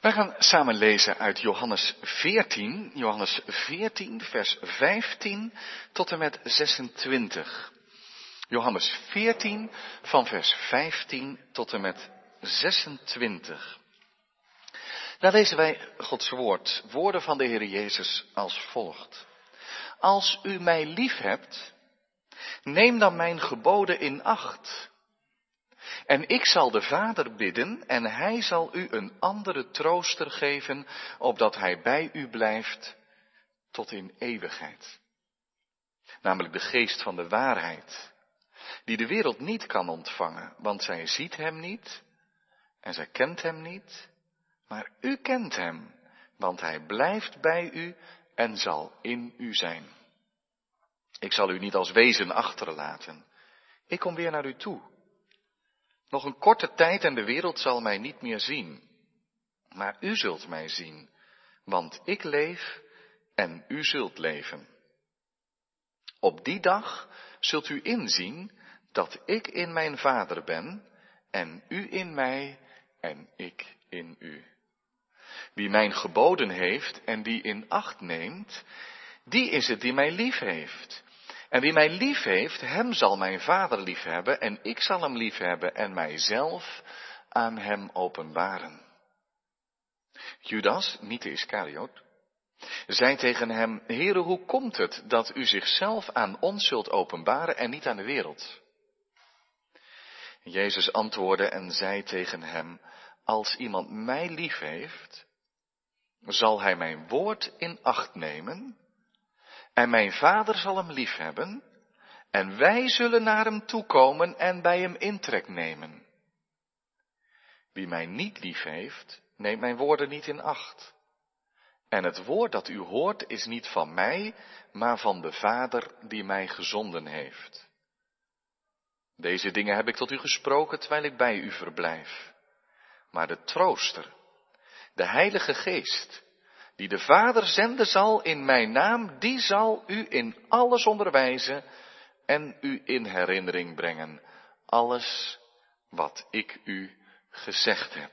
Wij gaan samen lezen uit Johannes 14, Johannes 14, vers 15 tot en met 26. Johannes 14 van vers 15 tot en met 26. Daar lezen wij Gods woord, woorden van de Heer Jezus als volgt. Als u mij lief hebt, neem dan mijn geboden in acht. En ik zal de Vader bidden en hij zal u een andere trooster geven, opdat hij bij u blijft tot in eeuwigheid. Namelijk de geest van de waarheid, die de wereld niet kan ontvangen, want zij ziet hem niet en zij kent hem niet, maar u kent hem, want hij blijft bij u en zal in u zijn. Ik zal u niet als wezen achterlaten. Ik kom weer naar u toe. Nog een korte tijd en de wereld zal mij niet meer zien. Maar u zult mij zien, want ik leef en u zult leven. Op die dag zult u inzien dat ik in mijn Vader ben en u in mij en ik in u. Wie mijn geboden heeft en die in acht neemt, die is het die mij lief heeft. En wie mij lief heeft, hem zal mijn vader lief hebben en ik zal hem lief hebben en mijzelf aan hem openbaren. Judas, niet de Iscariot, zei tegen hem, Heere, hoe komt het dat u zichzelf aan ons zult openbaren en niet aan de wereld? Jezus antwoordde en zei tegen hem, als iemand mij lief heeft, zal hij mijn woord in acht nemen en mijn vader zal hem lief hebben en wij zullen naar hem toekomen en bij hem intrek nemen. Wie mij niet lief heeft, neemt mijn woorden niet in acht. En het woord dat u hoort is niet van mij, maar van de Vader die mij gezonden heeft. Deze dingen heb ik tot u gesproken terwijl ik bij u verblijf. Maar de trooster, de Heilige Geest, die de Vader zenden zal in mijn naam, die zal u in alles onderwijzen en u in herinnering brengen. Alles wat ik u gezegd heb.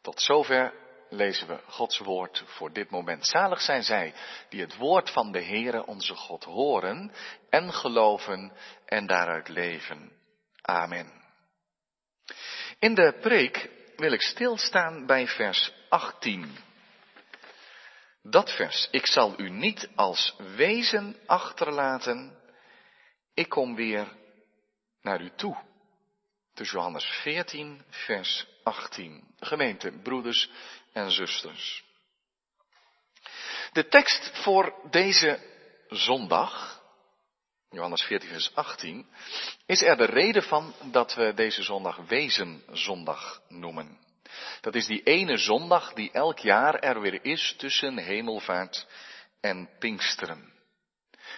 Tot zover lezen we Gods woord voor dit moment. Zalig zijn zij die het woord van de Heere onze God horen en geloven en daaruit leven. Amen. In de preek wil ik stilstaan bij vers 18. Dat vers, ik zal u niet als wezen achterlaten, ik kom weer naar u toe. Dus Johannes 14, vers 18. Gemeente, broeders en zusters. De tekst voor deze zondag, Johannes 14, vers 18, is er de reden van dat we deze zondag Wezenzondag noemen. Dat is die ene zondag die elk jaar er weer is tussen hemelvaart en Pinksteren.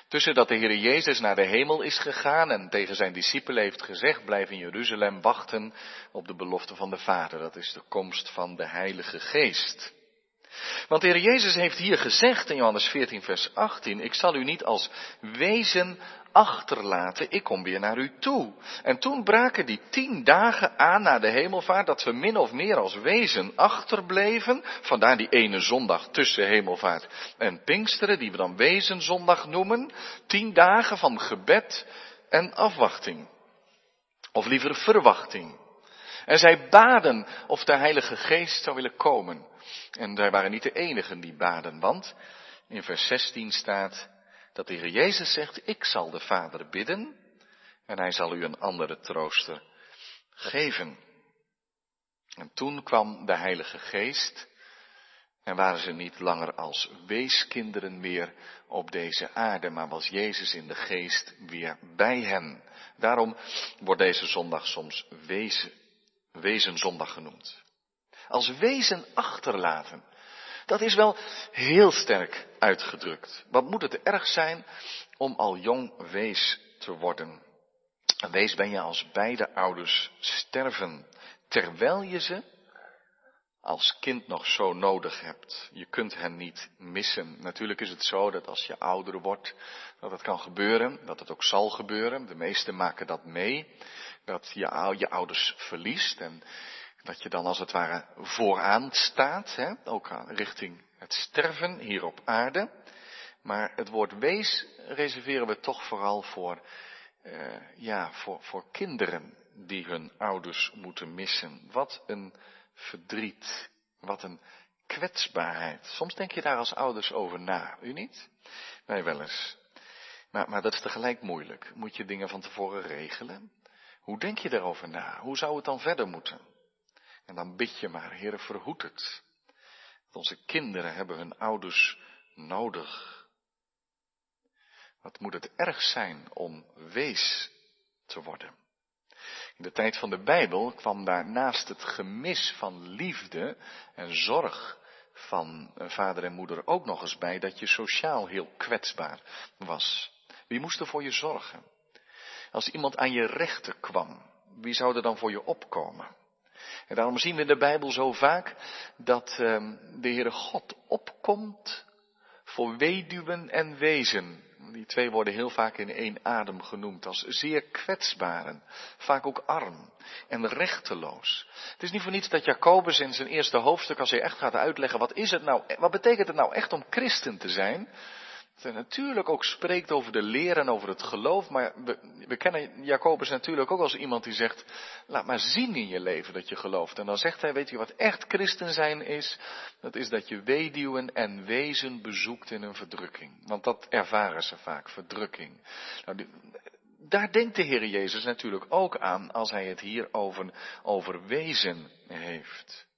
Tussen dat de Heer Jezus naar de hemel is gegaan en tegen zijn discipelen heeft gezegd, blijf in Jeruzalem wachten op de belofte van de Vader. Dat is de komst van de Heilige Geest. Want de Heer Jezus heeft hier gezegd in Johannes 14, vers 18, ik zal u niet als wezen achterlaten, ik kom weer naar u toe. En toen braken die tien dagen aan na de hemelvaart, dat we min of meer als wezen achterbleven, vandaar die ene zondag tussen hemelvaart en Pinksteren, die we dan wezenzondag noemen, tien dagen van gebed en afwachting. Of liever verwachting. En zij baden of de Heilige Geest zou willen komen. En zij waren niet de enigen die baden, want in vers 16 staat dat de Heer Jezus zegt, ik zal de Vader bidden en hij zal u een andere trooster geven. En toen kwam de Heilige Geest en waren ze niet langer als weeskinderen meer op deze aarde, maar was Jezus in de geest weer bij hen. Daarom wordt deze zondag soms wezen, wezenzondag genoemd. Als wezen achterlaten. Dat is wel heel sterk uitgedrukt. Wat moet het erg zijn om al jong wees te worden? Een wees ben je als beide ouders sterven, terwijl je ze als kind nog zo nodig hebt. Je kunt hen niet missen. Natuurlijk is het zo dat als je ouder wordt, dat het kan gebeuren, dat het ook zal gebeuren. De meesten maken dat mee, dat je je ouders verliest en Dat je dan als het ware vooraan staat, hè? ook richting het sterven hier op aarde. Maar het woord wees reserveren we toch vooral voor, uh, ja, voor, voor kinderen die hun ouders moeten missen. Wat een verdriet, wat een kwetsbaarheid. Soms denk je daar als ouders over na, u niet? Wij wel eens. Maar, maar dat is tegelijk moeilijk. Moet je dingen van tevoren regelen? Hoe denk je daarover na? Hoe zou het dan verder moeten? En dan bid je maar, Heer, verhoed het. onze kinderen hebben hun ouders nodig. Wat moet het erg zijn om wees te worden? In de tijd van de Bijbel kwam daar naast het gemis van liefde en zorg van vader en moeder ook nog eens bij dat je sociaal heel kwetsbaar was. Wie moest er voor je zorgen? Als iemand aan je rechter kwam, wie zou er dan voor je opkomen? En daarom zien we in de Bijbel zo vaak dat um, de Heere God opkomt voor weduwen en wezen. Die twee worden heel vaak in één adem genoemd als zeer kwetsbaren, vaak ook arm en rechteloos. Het is niet voor niets dat Jacobus in zijn eerste hoofdstuk, als hij echt gaat uitleggen, wat is het nou, wat betekent het nou echt om christen te zijn, hij natuurlijk ook spreekt over de leer en over het geloof, maar we, kennen Jacobus natuurlijk ook als iemand die zegt, laat maar zien in je leven dat je gelooft. En dan zegt hij, weet je wat echt christen zijn is? Dat is dat je weduwen en wezen bezoekt in een verdrukking. Want dat ervaren ze vaak, verdrukking. Nou, daar denkt de Heer Jezus natuurlijk ook aan als hij het hier over wezen heeft.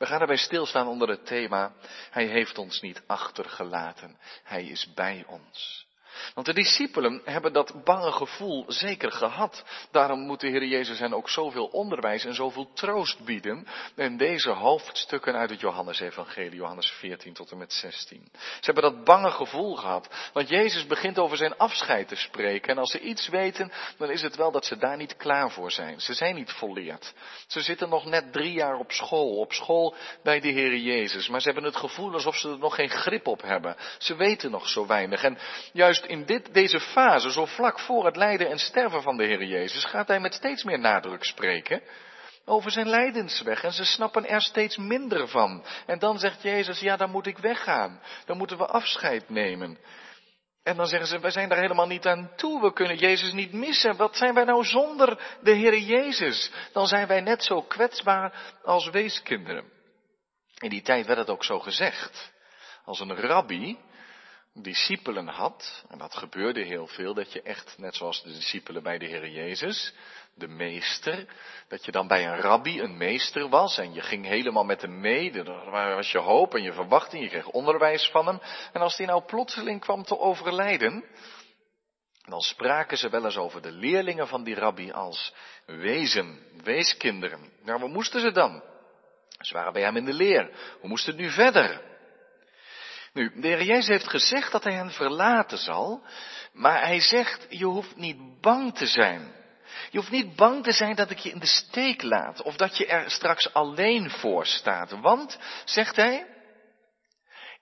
We gaan erbij stilstaan onder het thema, Hij heeft ons niet achtergelaten, Hij is bij ons. Want de discipelen hebben dat bange gevoel zeker gehad. Daarom moet de Heer Jezus hen ook zoveel onderwijs en zoveel troost bieden in deze hoofdstukken uit het Johannesevangelie, Johannes 14 tot en met 16. Ze hebben dat bange gevoel gehad, want Jezus begint over zijn afscheid te spreken. En als ze iets weten, dan is het wel dat ze daar niet klaar voor zijn. Ze zijn niet volleerd. Ze zitten nog net drie jaar op school, op school bij de Heer Jezus. Maar ze hebben het gevoel alsof ze er nog geen grip op hebben. Ze weten nog zo weinig. En juist in dit, deze fase, zo vlak voor het lijden en sterven van de Heer Jezus, gaat hij met steeds meer nadruk spreken over zijn lijdensweg. En ze snappen er steeds minder van. En dan zegt Jezus, ja, dan moet ik weggaan. Dan moeten we afscheid nemen. En dan zeggen ze, wij zijn daar helemaal niet aan toe. We kunnen Jezus niet missen. Wat zijn wij nou zonder de Heer Jezus? Dan zijn wij net zo kwetsbaar als weeskinderen. In die tijd werd het ook zo gezegd. Als een rabbi discipelen had, en dat gebeurde heel veel, dat je echt, net zoals de discipelen bij de Heer Jezus, de meester, dat je dan bij een rabbi een meester was en je ging helemaal met hem mee, dat was je hoop en je verwachting, je kreeg onderwijs van hem. En als die nou plotseling kwam te overlijden, dan spraken ze wel eens over de leerlingen van die rabbi als wezen, weeskinderen. Nou, wat moesten ze dan? Ze waren bij hem in de leer. Hoe moest het nu verder? Nu, de Heer Jezus heeft gezegd dat hij hen verlaten zal, maar hij zegt, je hoeft niet bang te zijn. Je hoeft niet bang te zijn dat ik je in de steek laat, of dat je er straks alleen voor staat. Want, zegt hij,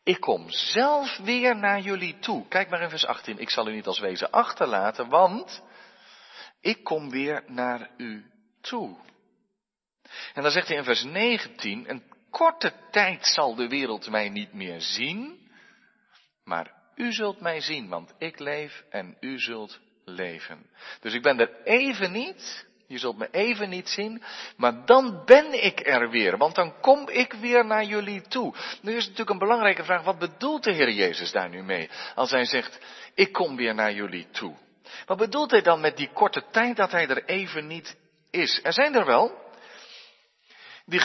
ik kom zelf weer naar jullie toe. Kijk maar in vers 18, ik zal u niet als wezen achterlaten, want ik kom weer naar u toe. En dan zegt hij in vers 19, een korte tijd zal de wereld mij niet meer zien, maar u zult mij zien, want ik leef en u zult leven. Dus ik ben er even niet, je zult me even niet zien, maar dan ben ik er weer, want dan kom ik weer naar jullie toe. Nu is natuurlijk een belangrijke vraag, wat bedoelt de Heer Jezus daar nu mee? Als hij zegt, ik kom weer naar jullie toe. Wat bedoelt hij dan met die korte tijd dat hij er even niet is? Er zijn er wel, die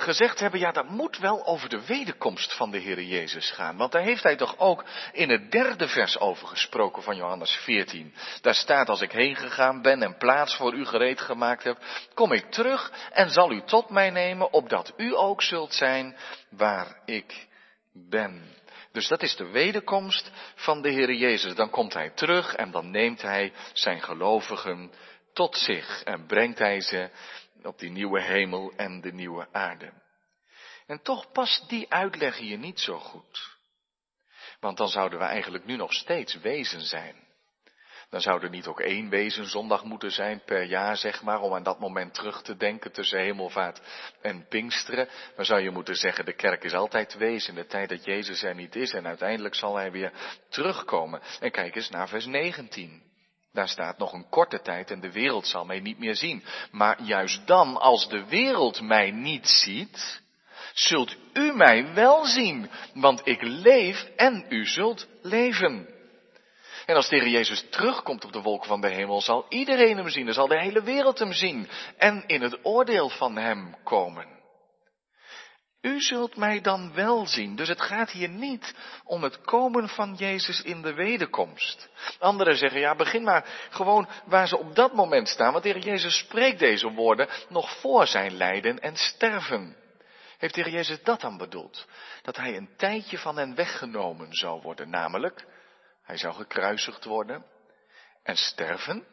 gezegd hebben, ja, dat moet wel over de wederkomst van de Heer Jezus gaan. Want daar heeft hij toch ook in het derde vers over gesproken van Johannes 14. Daar staat, als ik heen gegaan ben en plaats voor u gereed gemaakt heb, kom ik terug en zal u tot mij nemen, opdat u ook zult zijn waar ik ben. Dus dat is de wederkomst van de Heer Jezus. Dan komt hij terug en dan neemt hij zijn gelovigen tot zich en brengt hij ze op die nieuwe hemel en de nieuwe aarde. En toch past die uitleg hier niet zo goed. Want dan zouden we eigenlijk nu nog steeds wezen zijn. Dan zou er niet ook één wezenzondag moeten zijn per jaar, zeg maar, om aan dat moment terug te denken tussen hemelvaart en Pinksteren. Dan zou je moeten zeggen, de kerk is altijd wezen de tijd dat Jezus er niet is en uiteindelijk zal hij weer terugkomen. En kijk eens naar vers 19. Daar staat nog een korte tijd en de wereld zal mij niet meer zien. Maar juist dan, als de wereld mij niet ziet, zult u mij wel zien, want ik leef en u zult leven. En als de Heer Jezus terugkomt op de wolken van de hemel, zal iedereen hem zien. Dan zal de hele wereld hem zien en in het oordeel van hem komen. U zult mij dan wel zien. Dus het gaat hier niet om het komen van Jezus in de wederkomst. Anderen zeggen, ja, begin maar gewoon waar ze op dat moment staan. Want de Heer Jezus spreekt deze woorden nog voor zijn lijden en sterven. Heeft de Heer Jezus dat dan bedoeld? Dat hij een tijdje van hen weggenomen zou worden, namelijk hij zou gekruisigd worden en sterven.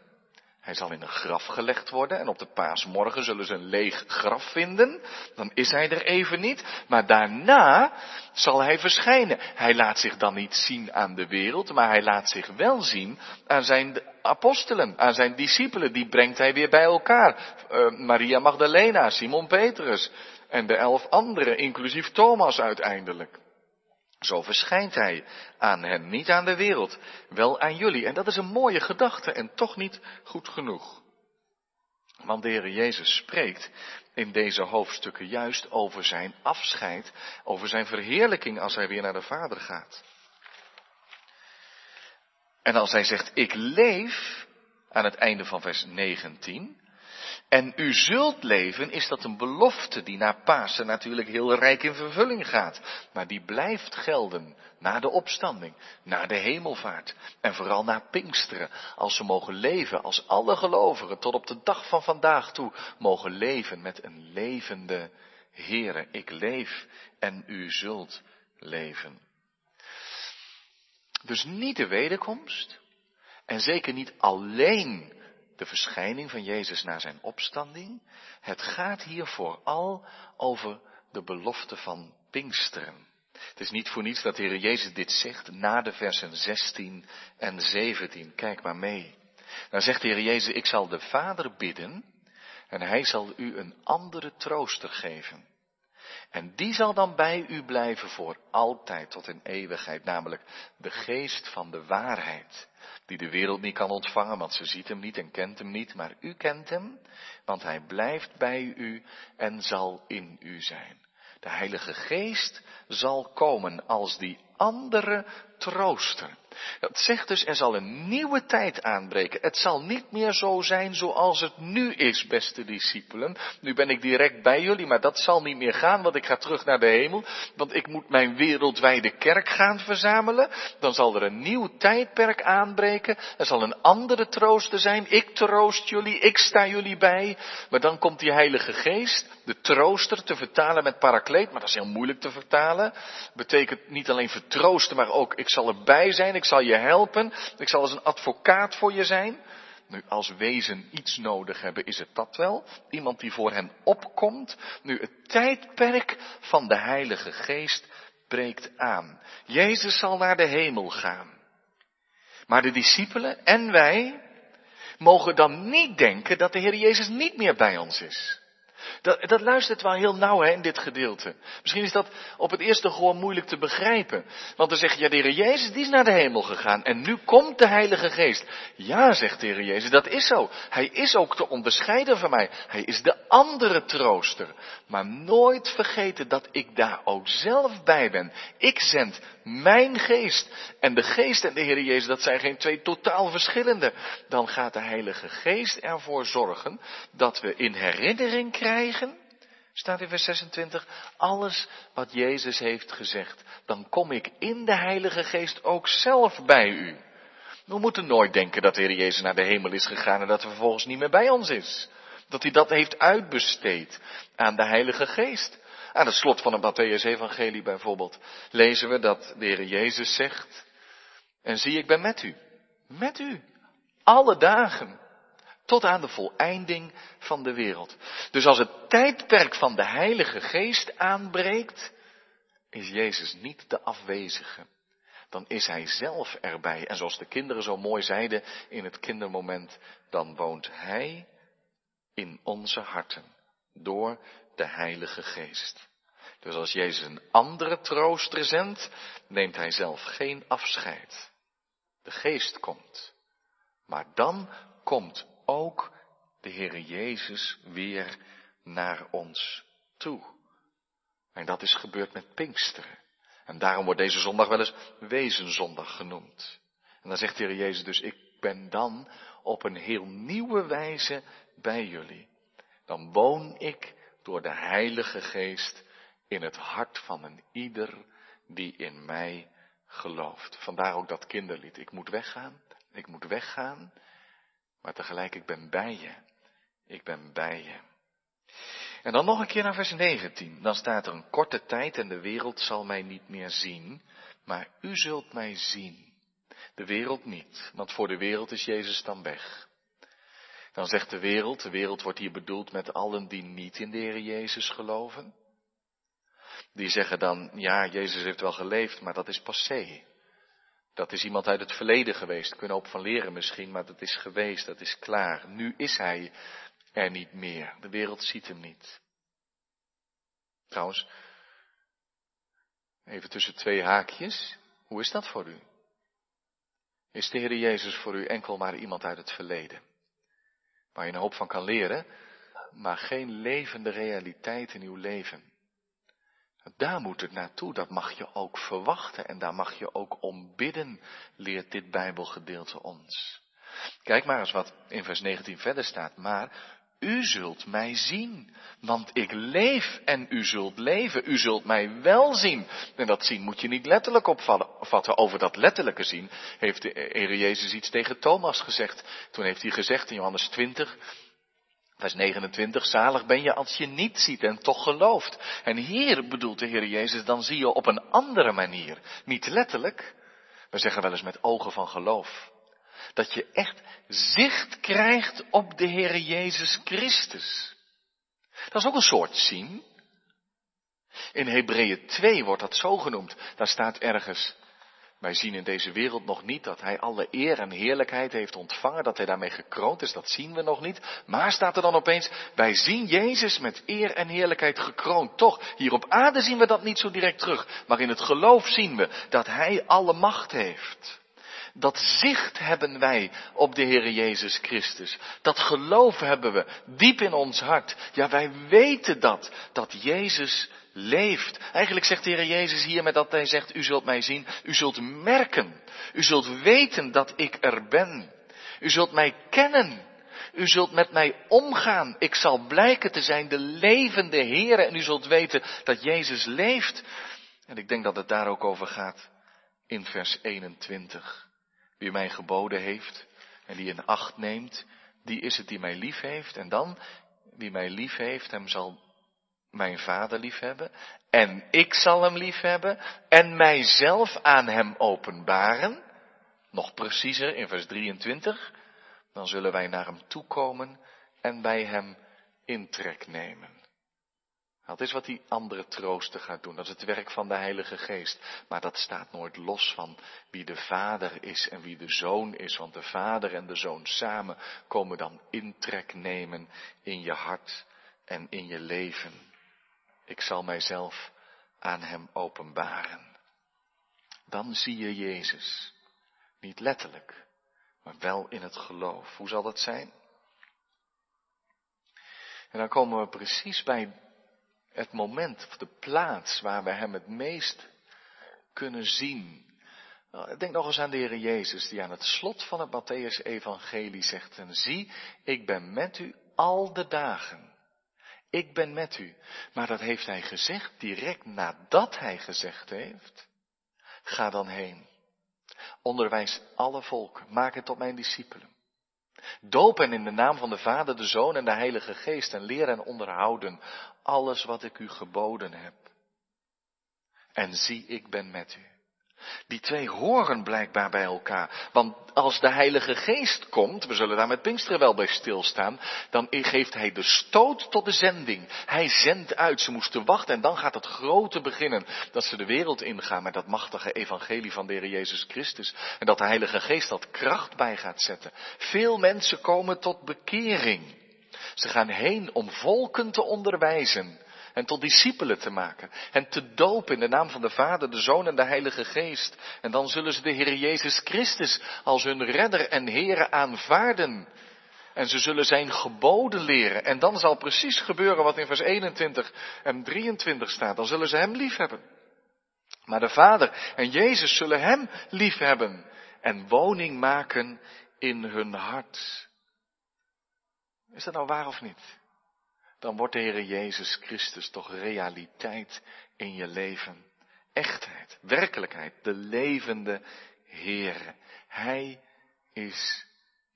Hij zal in een graf gelegd worden en op de paasmorgen zullen ze een leeg graf vinden. Dan is hij er even niet. Maar daarna zal hij verschijnen. Hij laat zich dan niet zien aan de wereld, maar hij laat zich wel zien aan zijn apostelen, aan zijn discipelen. Die brengt hij weer bij elkaar. Uh, Maria Magdalena, Simon Petrus en de elf anderen, inclusief Thomas uiteindelijk. Zo verschijnt hij aan hen, niet aan de wereld, wel aan jullie. En dat is een mooie gedachte en toch niet goed genoeg. Want de Heer Jezus spreekt in deze hoofdstukken juist over zijn afscheid, over zijn verheerlijking als hij weer naar de Vader gaat. En als hij zegt, ik leef, aan het einde van vers 19, en u zult leven, is dat een belofte die na Pasen natuurlijk heel rijk in vervulling gaat. Maar die blijft gelden na de opstanding, na de hemelvaart en vooral na Pinksteren. Als we mogen leven, als alle gelovigen tot op de dag van vandaag toe mogen leven met een levende Heere. Ik leef en u zult leven. Dus niet de wederkomst en zeker niet alleen de verschijning van Jezus na zijn opstanding. Het gaat hier vooral over de belofte van Pinksteren. Het is niet voor niets dat de Heer Jezus dit zegt na de versen 16 en 17. Kijk maar mee. Dan zegt de Heer Jezus, ik zal de Vader bidden en hij zal u een andere trooster geven. En die zal dan bij u blijven voor altijd tot in eeuwigheid, namelijk de geest van de waarheid die de wereld niet kan ontvangen, want ze ziet hem niet en kent hem niet, maar u kent hem, want hij blijft bij u en zal in u zijn. De Heilige Geest zal komen als die andere trooster. Dat zegt dus, er zal een nieuwe tijd aanbreken. Het zal niet meer zo zijn zoals het nu is, beste discipelen. Nu ben ik direct bij jullie, maar dat zal niet meer gaan, want ik ga terug naar de hemel. Want ik moet mijn wereldwijde kerk gaan verzamelen. Dan zal er een nieuw tijdperk aanbreken. Er zal een andere trooster zijn. Ik troost jullie, ik sta jullie bij. Maar dan komt die Heilige Geest, de trooster, te vertalen met parakleet. Maar dat is heel moeilijk te vertalen. Betekent niet alleen vertroosten, maar ook ik zal erbij zijn. Ik zal je helpen. Ik zal als een advocaat voor je zijn. Nu, als wezen iets nodig hebben, is het dat wel. Iemand die voor hen opkomt. Nu, het tijdperk van de Heilige Geest breekt aan. Jezus zal naar de hemel gaan. Maar de discipelen en wij mogen dan niet denken dat de Heer Jezus niet meer bij ons is. Dat, dat luistert wel heel nauw hè, in dit gedeelte. Misschien is dat op het eerste gewoon moeilijk te begrijpen. Want dan zeg je, de Heer Jezus die is naar de hemel gegaan en nu komt de Heilige Geest. Ja, zegt de Heer Jezus, dat is zo. Hij is ook te onderscheiden van mij. Hij is de andere trooster. Maar nooit vergeten dat ik daar ook zelf bij ben. Ik zend mijn geest. En de geest en de Heer Jezus, dat zijn geen twee totaal verschillende. Dan gaat de Heilige Geest ervoor zorgen dat we in herinnering krijgen, staat in vers 26, alles wat Jezus heeft gezegd. Dan kom ik in de Heilige Geest ook zelf bij u. We moeten nooit denken dat de Heer Jezus naar de hemel is gegaan en dat hij vervolgens niet meer bij ons is. Dat hij dat heeft uitbesteed aan de Heilige Geest. Aan het slot van het Matthäus-evangelie bijvoorbeeld lezen we dat de Heer Jezus zegt, en zie ik ben met u, met u, alle dagen, tot aan de voleinding van de wereld. Dus als het tijdperk van de Heilige Geest aanbreekt, is Jezus niet de afwezige. dan is Hij zelf erbij. En zoals de kinderen zo mooi zeiden in het kindermoment, dan woont Hij in onze harten door de Heilige Geest. Dus als Jezus een andere trooster zendt, neemt Hij zelf geen afscheid. De Geest komt. Maar dan komt ook de Heere Jezus weer naar ons toe. En dat is gebeurd met Pinksteren. En daarom wordt deze zondag wel eens Wezenzondag genoemd. En dan zegt de Heer Jezus dus, ik ben dan op een heel nieuwe wijze bij jullie. Dan woon ik door de Heilige Geest in het hart van een ieder die in mij gelooft. Vandaar ook dat kinderlied. Ik moet weggaan, ik moet weggaan, maar tegelijk ik ben bij je. Ik ben bij je. En dan nog een keer naar vers 19. Dan staat er een korte tijd en de wereld zal mij niet meer zien, maar u zult mij zien. De wereld niet, want voor de wereld is Jezus dan weg. Dan zegt de wereld, de wereld wordt hier bedoeld met allen die niet in de Heer Jezus geloven. Die zeggen dan, ja, Jezus heeft wel geleefd, maar dat is passé. Dat is iemand uit het verleden geweest. Kunnen op van leren misschien, maar dat is geweest, dat is klaar. Nu is hij er niet meer. De wereld ziet hem niet. Trouwens, even tussen twee haakjes. Hoe is dat voor u? Is de Heer Jezus voor u enkel maar iemand uit het verleden? Waar je een hoop van kan leren, maar geen levende realiteit in uw leven. Daar moet het naartoe, dat mag je ook verwachten en daar mag je ook om bidden, leert dit Bijbelgedeelte ons. Kijk maar eens wat in vers 19 verder staat. Maar u zult mij zien, want ik leef en u zult leven. U zult mij wel zien. En dat zien moet je niet letterlijk opvatten. Over dat letterlijke zien heeft de Heer Jezus iets tegen Thomas gezegd. Toen heeft hij gezegd in Johannes 20, Vers 29, zalig ben je als je niet ziet en toch gelooft. En hier bedoelt de Heer Jezus, dan zie je op een andere manier. Niet letterlijk, we zeggen wel eens met ogen van geloof. Dat je echt zicht krijgt op de Heer Jezus Christus. Dat is ook een soort zien. In Hebreeën 2 wordt dat zo genoemd. Daar staat ergens, wij zien in deze wereld nog niet dat hij alle eer en heerlijkheid heeft ontvangen, dat hij daarmee gekroond is, dat zien we nog niet. Maar staat er dan opeens, wij zien Jezus met eer en heerlijkheid gekroond. Toch, hier op aarde zien we dat niet zo direct terug, maar in het geloof zien we dat hij alle macht heeft. Dat zicht hebben wij op de Heere Jezus Christus. Dat geloof hebben we diep in ons hart. Ja, wij weten dat, dat Jezus leeft. Eigenlijk zegt de Heer Jezus hier met dat hij zegt, u zult mij zien, u zult merken, u zult weten dat ik er ben. U zult mij kennen. U zult met mij omgaan. Ik zal blijken te zijn de levende Heer en u zult weten dat Jezus leeft. En ik denk dat het daar ook over gaat in vers 21. Wie mij geboden heeft en die in acht neemt, die is het die mij lief heeft. En dan, wie mij lief heeft, hem zal mijn vader liefhebben en ik zal hem liefhebben en mijzelf aan hem openbaren. Nog preciezer in vers 23, dan zullen wij naar hem toekomen en bij hem intrek nemen. Dat is wat die andere trooster gaat doen. Dat is het werk van de Heilige Geest. Maar dat staat nooit los van wie de Vader is en wie de Zoon is. Want de Vader en de Zoon samen komen dan intrek nemen in je hart en in je leven. Ik zal mijzelf aan hem openbaren. Dan zie je Jezus. Niet letterlijk, maar wel in het geloof. Hoe zal dat zijn? En dan komen we precies bij het moment of de plaats waar we hem het meest kunnen zien. Nou, denk nog eens aan de Heer Jezus, die aan het slot van het Matthäus-evangelie zegt, en zie, ik ben met u al de dagen ik ben met u. Maar dat heeft hij gezegd direct nadat hij gezegd heeft. Ga dan heen. Onderwijs alle volken. Maak het tot mijn discipelen. Doop hen in de naam van de Vader, de Zoon en de Heilige Geest en leer en onderhouden alles wat ik u geboden heb. En zie, ik ben met u. Die twee horen blijkbaar bij elkaar. Want als de Heilige Geest komt, we zullen daar met Pinksteren wel bij stilstaan, dan geeft Hij de stoot tot de zending. Hij zendt uit, ze moesten wachten en dan gaat het grote beginnen. Dat ze de wereld ingaan met dat machtige evangelie van de Heer Jezus Christus. En dat de Heilige Geest dat kracht bij gaat zetten. Veel mensen komen tot bekering. Ze gaan heen om volken te onderwijzen en tot discipelen te maken. En te dopen in de naam van de Vader, de Zoon en de Heilige Geest. En dan zullen ze de Heer Jezus Christus als hun redder en Heere aanvaarden. En ze zullen zijn geboden leren. En dan zal precies gebeuren wat in vers 21 en 23 staat. Dan zullen ze Hem liefhebben. Maar de Vader en Jezus zullen Hem liefhebben. En woning maken in hun hart. Is dat nou waar of niet? Dan wordt de Heer Jezus Christus toch realiteit in je leven. Echtheid, werkelijkheid, de levende Heer. Hij is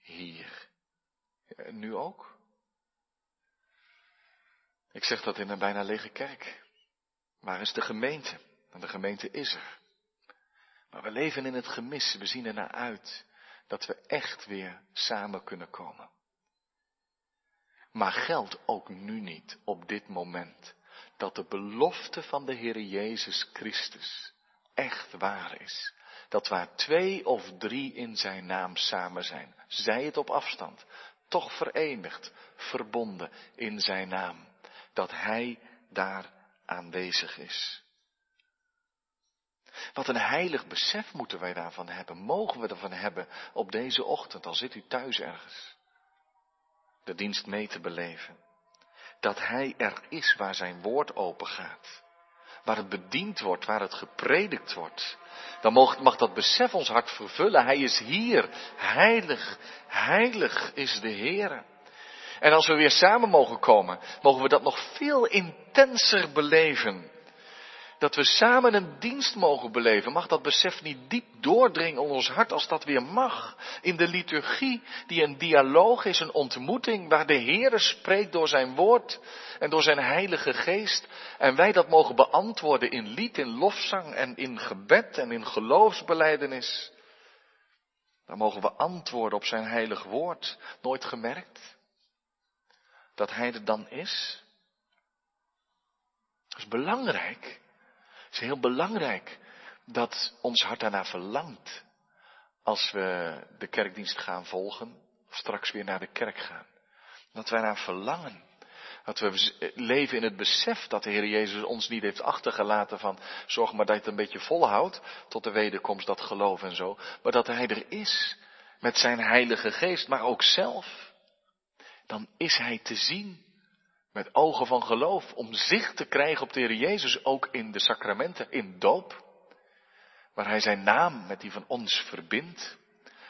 hier. Nu ook? Ik zeg dat in een bijna lege kerk. Waar is de gemeente? En de gemeente is er. Maar we leven in het gemis. We zien er naar uit dat we echt weer samen kunnen komen. Maar geldt ook nu niet op dit moment dat de belofte van de Heer Jezus Christus echt waar is. Dat waar twee of drie in zijn naam samen zijn, zij het op afstand, toch verenigd, verbonden in zijn naam, dat Hij daar aanwezig is. Wat een heilig besef moeten wij daarvan hebben, mogen we ervan hebben op deze ochtend, al zit u thuis ergens de dienst mee te beleven. Dat Hij er is waar zijn woord open gaat. Waar het bediend wordt, waar het gepredikt wordt. Dan mag, mag dat besef ons hart vervullen. Hij is hier. Heilig, heilig is de Heer. En als we weer samen mogen komen, mogen we dat nog veel intenser beleven dat we samen een dienst mogen beleven. Mag dat besef niet diep doordringen in ons hart als dat weer mag? In de liturgie, die een dialoog is, een ontmoeting waar de Heere spreekt door zijn woord en door zijn heilige geest. En wij dat mogen beantwoorden in lied, in lofzang en in gebed en in geloofsbeleidenis. Dan mogen we antwoorden op zijn heilig woord. Nooit gemerkt dat hij er dan is? Dat is belangrijk. Het is heel belangrijk dat ons hart daarna verlangt als we de kerkdienst gaan volgen, of straks weer naar de kerk gaan. Dat wij naar verlangen. Dat we leven in het besef dat de Heer Jezus ons niet heeft achtergelaten van zorg maar dat je het een beetje volhoudt tot de wederkomst, dat geloof en zo. Maar dat Hij er is met zijn Heilige Geest, maar ook zelf. Dan is Hij te zien met ogen van geloof, om zicht te krijgen op de Heer Jezus, ook in de sacramenten, in doop, waar Hij zijn naam met die van ons verbindt,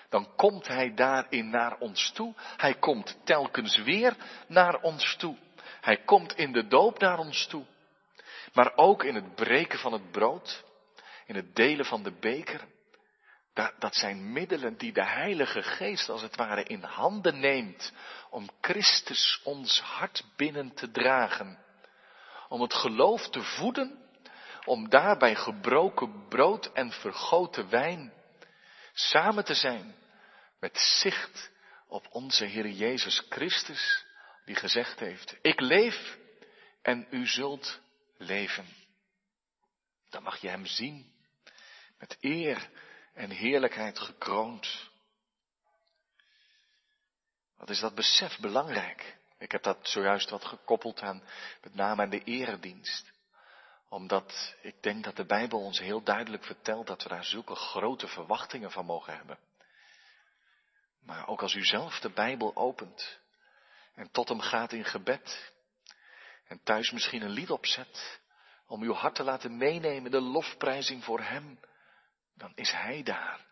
dan komt Hij daarin naar ons toe. Hij komt telkens weer naar ons toe. Hij komt in de doop naar ons toe. Maar ook in het breken van het brood, in het delen van de beker, dat, dat zijn middelen die de Heilige Geest als het ware in handen neemt om Christus ons hart binnen te dragen. Om het geloof te voeden, om daarbij gebroken brood en vergoten wijn samen te zijn met zicht op onze Heer Jezus Christus, die gezegd heeft, ik leef en u zult leven. Dan mag je Hem zien met eer en heerlijkheid gekroond. Wat is dat besef belangrijk? Ik heb dat zojuist wat gekoppeld aan met name aan de eredienst. Omdat ik denk dat de Bijbel ons heel duidelijk vertelt dat we daar zulke grote verwachtingen van mogen hebben. Maar ook als u zelf de Bijbel opent en tot hem gaat in gebed en thuis misschien een lied opzet om uw hart te laten meenemen, de lofprijzing voor hem, dan is Hij daar.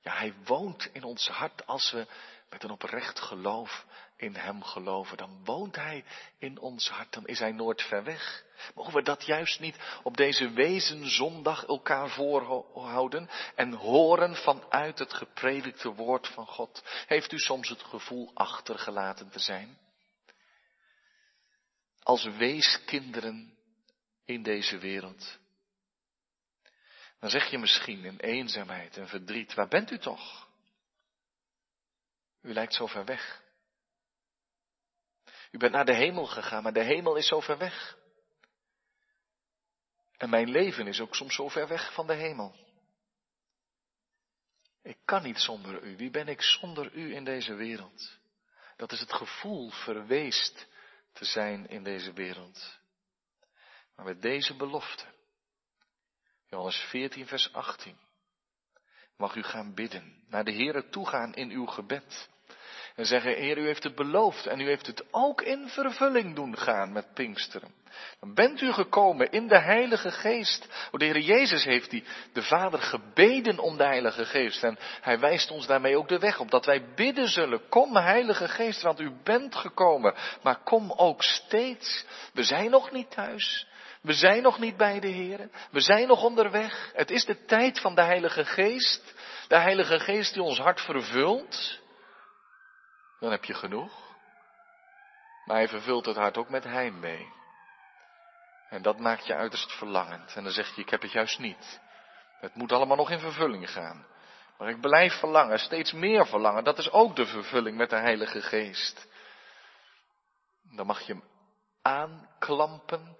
Ja, Hij woont in ons hart als we met een oprecht geloof in Hem geloven. Dan woont Hij in ons hart, dan is Hij nooit ver weg. Mogen we dat juist niet op deze wezenzondag elkaar voorhouden en horen vanuit het gepredikte woord van God? Heeft u soms het gevoel achtergelaten te zijn? Als weeskinderen in deze wereld. Dan zeg je misschien in eenzaamheid en verdriet, waar bent u toch? U lijkt zo ver weg. U bent naar de hemel gegaan, maar de hemel is zo ver weg. En mijn leven is ook soms zo ver weg van de hemel. Ik kan niet zonder u. Wie ben ik zonder u in deze wereld? Dat is het gevoel verweest te zijn in deze wereld. Maar met deze belofte, Johannes 14, vers 18, mag u gaan bidden, naar de Heere toegaan in uw gebed. En zeggen, Heer, u heeft het beloofd en u heeft het ook in vervulling doen gaan met Pinksteren. Dan bent u gekomen in de Heilige Geest. De Heer Jezus heeft die, de Vader gebeden om de Heilige Geest. En Hij wijst ons daarmee ook de weg op. Dat wij bidden zullen. Kom Heilige Geest, want u bent gekomen. Maar kom ook steeds. We zijn nog niet thuis. We zijn nog niet bij de Heer. We zijn nog onderweg. Het is de tijd van de Heilige Geest. De Heilige Geest die ons hart vervult. Dan heb je genoeg. Maar hij vervult het hart ook met heimwee. En dat maakt je uiterst verlangend. En dan zeg je, ik heb het juist niet. Het moet allemaal nog in vervulling gaan. Maar ik blijf verlangen, steeds meer verlangen. Dat is ook de vervulling met de Heilige Geest. Dan mag je hem aanklampen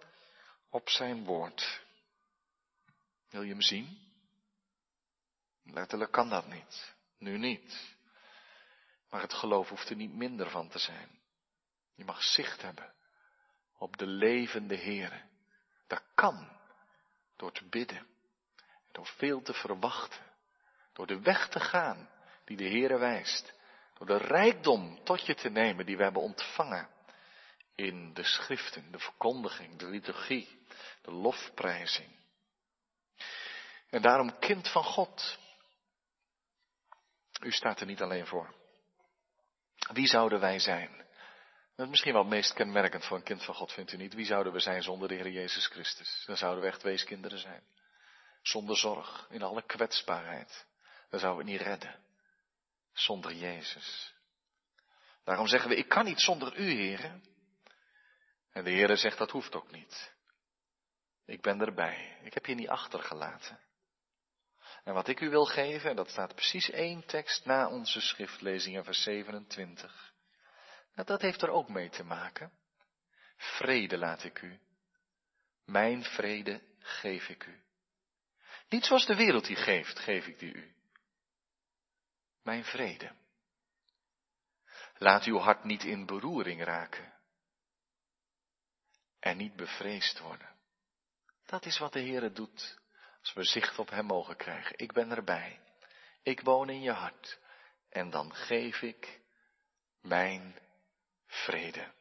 op zijn woord. Wil je hem zien? Letterlijk kan dat niet. Nu niet. Maar het geloof hoeft er niet minder van te zijn. Je mag zicht hebben op de levende Heere. Dat kan door te bidden, door veel te verwachten, door de weg te gaan die de Heere wijst, door de rijkdom tot je te nemen die we hebben ontvangen in de schriften, de verkondiging, de liturgie, de lofprijzing. En daarom kind van God. U staat er niet alleen voor. Wie zouden wij zijn? Dat is misschien wel het meest kenmerkend voor een kind van God, vindt u niet? Wie zouden we zijn zonder de Heer Jezus Christus? Dan zouden we echt weeskinderen zijn. Zonder zorg, in alle kwetsbaarheid. Dan zouden we het niet redden. Zonder Jezus. Daarom zeggen we, ik kan niet zonder u, heren. En de Heer zegt, dat hoeft ook niet. Ik ben erbij. Ik heb je niet achtergelaten. En wat ik u wil geven, en dat staat precies één tekst na onze schriftlezing in vers 27. Nou, dat heeft er ook mee te maken. Vrede laat ik u. Mijn vrede geef ik u. Niet zoals de wereld die geeft, geef ik die u. Mijn vrede. Laat uw hart niet in beroering raken. En niet bevreesd worden. Dat is wat de Heere doet als we zicht op Hem mogen krijgen. Ik ben erbij. Ik woon in je hart. En dan geef ik mijn vrede.